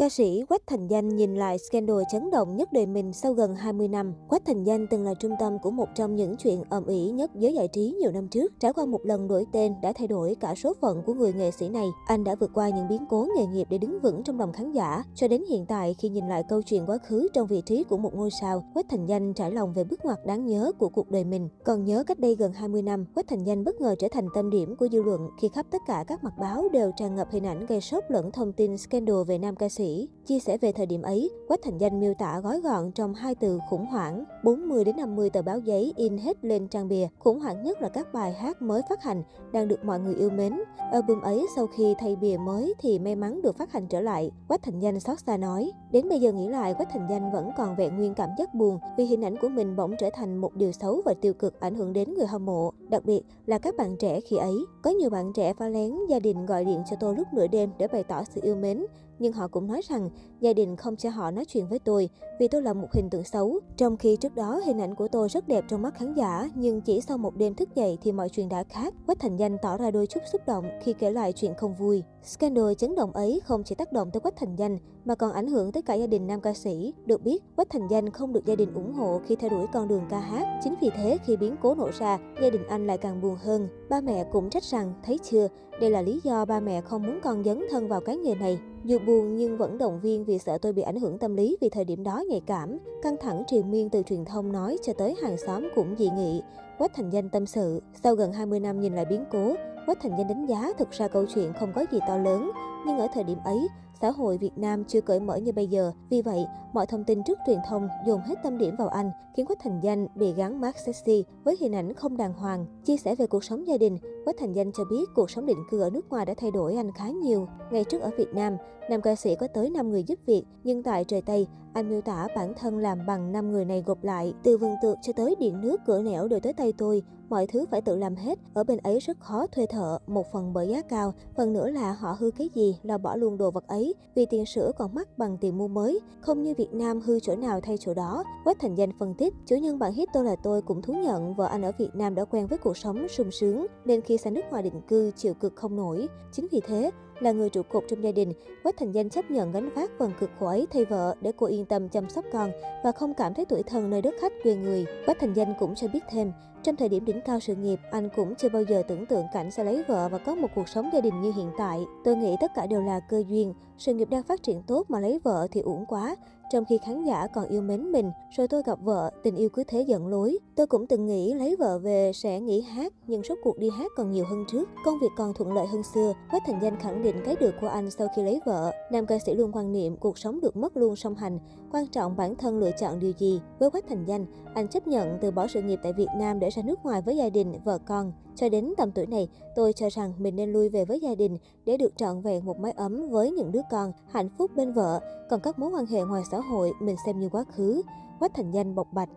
Ca sĩ Quách Thành Danh nhìn lại scandal chấn động nhất đời mình sau gần 20 năm. Quách Thành Danh từng là trung tâm của một trong những chuyện ầm ĩ nhất giới giải trí nhiều năm trước. Trải qua một lần đổi tên đã thay đổi cả số phận của người nghệ sĩ này. Anh đã vượt qua những biến cố nghề nghiệp để đứng vững trong lòng khán giả. Cho đến hiện tại, khi nhìn lại câu chuyện quá khứ trong vị trí của một ngôi sao, Quách Thành Danh trải lòng về bước ngoặt đáng nhớ của cuộc đời mình. Còn nhớ cách đây gần 20 năm, Quách Thành Danh bất ngờ trở thành tâm điểm của dư luận khi khắp tất cả các mặt báo đều tràn ngập hình ảnh gây sốc lẫn thông tin scandal về nam ca sĩ. Chia sẻ về thời điểm ấy, Quách Thành Danh miêu tả gói gọn trong hai từ khủng hoảng. 40 đến 50 tờ báo giấy in hết lên trang bìa. Khủng hoảng nhất là các bài hát mới phát hành đang được mọi người yêu mến. Album ấy sau khi thay bìa mới thì may mắn được phát hành trở lại. Quách Thành Danh xót xa nói. Đến bây giờ nghĩ lại, Quách Thành Danh vẫn còn vẹn nguyên cảm giác buồn vì hình ảnh của mình bỗng trở thành một điều xấu và tiêu cực ảnh hưởng đến người hâm mộ. Đặc biệt là các bạn trẻ khi ấy. Có nhiều bạn trẻ pha lén gia đình gọi điện cho tôi lúc nửa đêm để bày tỏ sự yêu mến nhưng họ cũng nói rằng gia đình không cho họ nói chuyện với tôi vì tôi là một hình tượng xấu. Trong khi trước đó hình ảnh của tôi rất đẹp trong mắt khán giả, nhưng chỉ sau một đêm thức dậy thì mọi chuyện đã khác. Quách Thành Danh tỏ ra đôi chút xúc động khi kể lại chuyện không vui. Scandal chấn động ấy không chỉ tác động tới Quách Thành Danh mà còn ảnh hưởng tới cả gia đình nam ca sĩ. Được biết, Quách Thành Danh không được gia đình ủng hộ khi theo đuổi con đường ca hát. Chính vì thế khi biến cố nổ ra, gia đình anh lại càng buồn hơn. Ba mẹ cũng trách rằng, thấy chưa, đây là lý do ba mẹ không muốn con dấn thân vào cái nghề này. Dù buồn nhưng vẫn động viên vì sợ tôi bị ảnh hưởng tâm lý vì thời điểm đó nhạy cảm. Căng thẳng triền miên từ truyền thông nói cho tới hàng xóm cũng dị nghị. Quách Thành Danh tâm sự, sau gần 20 năm nhìn lại biến cố, Quách Thành Danh đánh giá thực ra câu chuyện không có gì to lớn, nhưng ở thời điểm ấy, xã hội Việt Nam chưa cởi mở như bây giờ. Vì vậy, mọi thông tin trước truyền thông dồn hết tâm điểm vào anh, khiến Quách Thành Danh bị gắn mác sexy với hình ảnh không đàng hoàng. Chia sẻ về cuộc sống gia đình, Quách Thành Danh cho biết cuộc sống định cư ở nước ngoài đã thay đổi anh khá nhiều. Ngày trước ở Việt Nam, nam ca sĩ có tới 5 người giúp việc, nhưng tại trời Tây, anh miêu tả bản thân làm bằng 5 người này gộp lại, từ vườn tược cho tới điện nước cửa nẻo đều tới tay tôi, mọi thứ phải tự làm hết. Ở bên ấy rất khó thuê thợ, một phần bởi giá cao, phần nữa là họ hư cái gì là bỏ luôn đồ vật ấy, vì tiền sửa còn mắc bằng tiền mua mới, không như Việt Nam hư chỗ nào thay chỗ đó. Quách Thành Danh phân tích, chủ nhân bản hit tôi là tôi cũng thú nhận vợ anh ở Việt Nam đã quen với cuộc sống sung sướng, nên khi khi sang nước ngoài định cư chịu cực không nổi. Chính vì thế, là người trụ cột trong gia đình, Quách Thành Danh chấp nhận gánh vác phần cực khổ ấy thay vợ để cô yên tâm chăm sóc con và không cảm thấy tuổi thân nơi đất khách quê người. Quách Thành Danh cũng cho biết thêm, trong thời điểm đỉnh cao sự nghiệp, anh cũng chưa bao giờ tưởng tượng cảnh sẽ lấy vợ và có một cuộc sống gia đình như hiện tại. Tôi nghĩ tất cả đều là cơ duyên, sự nghiệp đang phát triển tốt mà lấy vợ thì uổng quá. Trong khi khán giả còn yêu mến mình, rồi tôi gặp vợ, tình yêu cứ thế dẫn lối. Tôi cũng từng nghĩ lấy vợ về sẽ nghỉ hát, nhưng số cuộc đi hát còn nhiều hơn trước. Công việc còn thuận lợi hơn xưa. Quách Thành Danh khẳng định cái được của anh sau khi lấy vợ. Nam ca sĩ luôn quan niệm cuộc sống được mất luôn song hành. Quan trọng bản thân lựa chọn điều gì. Với Quách Thành Danh, anh chấp nhận từ bỏ sự nghiệp tại Việt Nam để ra nước ngoài với gia đình, vợ con. Cho đến tầm tuổi này, tôi cho rằng mình nên lui về với gia đình để được trọn vẹn một mái ấm với những đứa con, hạnh phúc bên vợ. Còn các mối quan hệ ngoài xã xã hội mình xem như quá khứ. Quách Thành Danh bộc bạch.